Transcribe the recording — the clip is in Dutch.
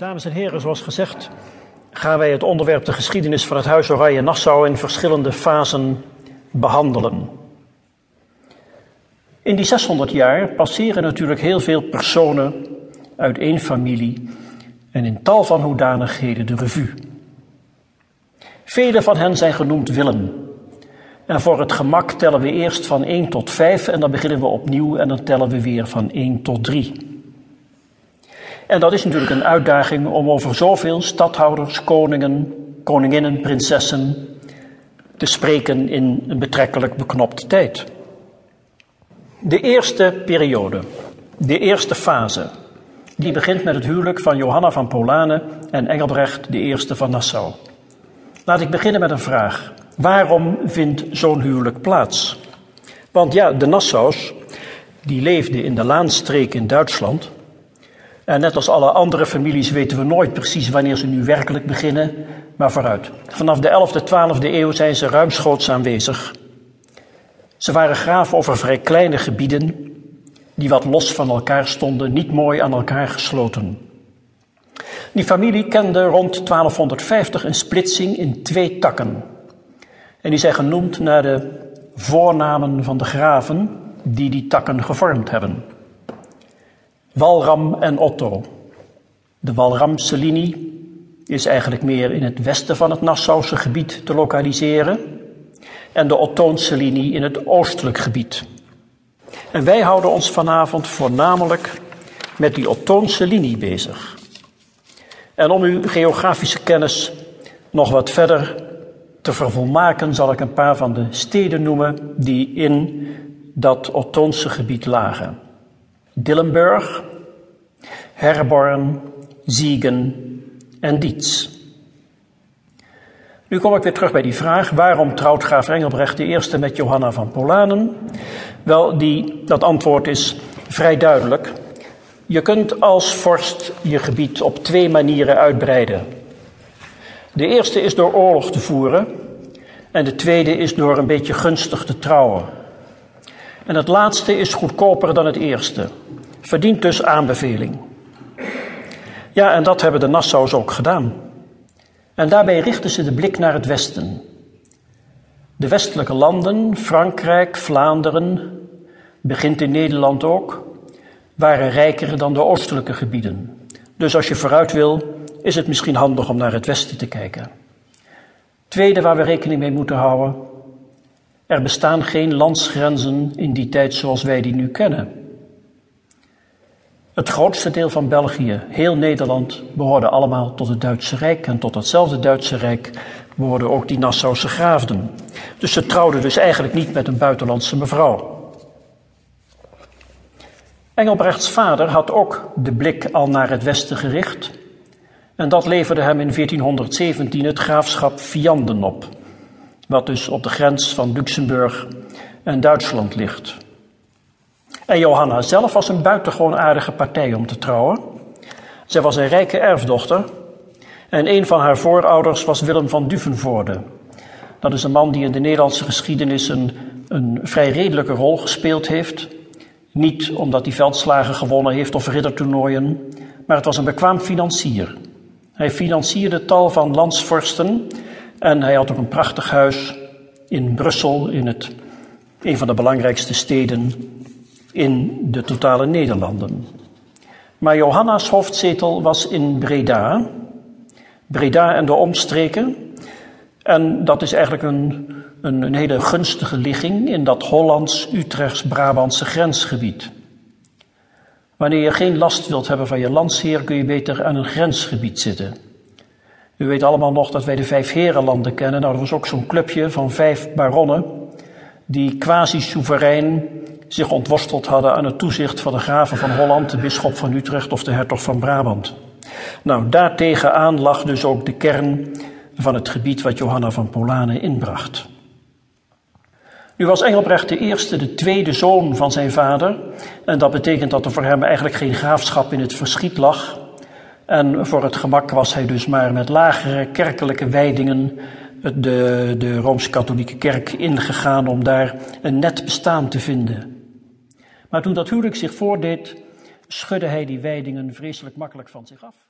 Dames en heren, zoals gezegd gaan wij het onderwerp de geschiedenis van het Huis Oranje-Nassau in verschillende fasen behandelen. In die 600 jaar passeren natuurlijk heel veel personen uit één familie en in tal van hoedanigheden de revue. Vele van hen zijn genoemd Willem. En voor het gemak tellen we eerst van 1 tot 5 en dan beginnen we opnieuw en dan tellen we weer van 1 tot 3. En dat is natuurlijk een uitdaging om over zoveel stadhouders, koningen, koninginnen, prinsessen te spreken in een betrekkelijk beknopte tijd. De eerste periode, de eerste fase, die begint met het huwelijk van Johanna van Polanen en Engelbrecht, eerste van Nassau. Laat ik beginnen met een vraag. Waarom vindt zo'n huwelijk plaats? Want ja, de Nassaus, die leefden in de Laanstreek in Duitsland. En net als alle andere families weten we nooit precies wanneer ze nu werkelijk beginnen, maar vooruit. Vanaf de 11e, 12e eeuw zijn ze ruimschoots aanwezig. Ze waren graven over vrij kleine gebieden, die wat los van elkaar stonden, niet mooi aan elkaar gesloten. Die familie kende rond 1250 een splitsing in twee takken. En die zijn genoemd naar de voornamen van de graven die die takken gevormd hebben. Walram en Otto. De Walramse linie is eigenlijk meer in het westen van het Nassause gebied te lokaliseren en de Ottoonse linie in het oostelijk gebied. En wij houden ons vanavond voornamelijk met die Ottoonse linie bezig. En om uw geografische kennis nog wat verder te vervolmaken, zal ik een paar van de steden noemen die in dat Ottoonse gebied lagen. Dillenburg, Herborn, Ziegen en Dietz. Nu kom ik weer terug bij die vraag: waarom trouwt graaf Engelbrecht eerste met Johanna van Polanen? Wel, die, dat antwoord is vrij duidelijk. Je kunt als vorst je gebied op twee manieren uitbreiden. De eerste is door oorlog te voeren en de tweede is door een beetje gunstig te trouwen. En het laatste is goedkoper dan het eerste, verdient dus aanbeveling. Ja, en dat hebben de Nassaus ook gedaan. En daarbij richten ze de blik naar het westen. De westelijke landen, Frankrijk, Vlaanderen, begint in Nederland ook, waren rijker dan de oostelijke gebieden. Dus als je vooruit wil, is het misschien handig om naar het westen te kijken. Tweede waar we rekening mee moeten houden, er bestaan geen landsgrenzen in die tijd zoals wij die nu kennen. Het grootste deel van België, heel Nederland, behoorde allemaal tot het Duitse Rijk. En tot datzelfde Duitse Rijk behoorden ook die Nassause graafden. Dus ze trouwden dus eigenlijk niet met een buitenlandse mevrouw. Engelbrechts vader had ook de blik al naar het westen gericht. En dat leverde hem in 1417 het graafschap Vianden op. Wat dus op de grens van Luxemburg en Duitsland ligt. En Johanna zelf was een buitengewoon aardige partij om te trouwen. Zij was een rijke erfdochter. En een van haar voorouders was Willem van Duvenvoorde. Dat is een man die in de Nederlandse geschiedenis een, een vrij redelijke rol gespeeld heeft. Niet omdat hij veldslagen gewonnen heeft of riddertoernooien, maar het was een bekwaam financier. Hij financierde tal van landsvorsten en hij had ook een prachtig huis in Brussel, in het, een van de belangrijkste steden in de totale Nederlanden. Maar Johanna's hoofdzetel was in Breda, Breda en de omstreken. En dat is eigenlijk een, een, een hele gunstige ligging in dat Hollands-Utrechts-Brabantse grensgebied. Wanneer je geen last wilt hebben van je landsheer, kun je beter aan een grensgebied zitten. U weet allemaal nog dat wij de Vijf Herenlanden kennen. Nou, dat was ook zo'n clubje van vijf baronnen die quasi-soeverein zich ontworsteld hadden aan het toezicht van de graven van Holland, de bisschop van Utrecht of de hertog van Brabant. Nou, daartegenaan lag dus ook de kern van het gebied wat Johanna van Polanen inbracht. Nu was Engelbrecht de eerste, de tweede zoon van zijn vader. En dat betekent dat er voor hem eigenlijk geen graafschap in het verschiet lag. En voor het gemak was hij dus maar met lagere kerkelijke wijdingen de, de Rooms-Katholieke Kerk ingegaan om daar een net bestaan te vinden. Maar toen dat huwelijk zich voordeed, schudde hij die wijdingen vreselijk makkelijk van zich af.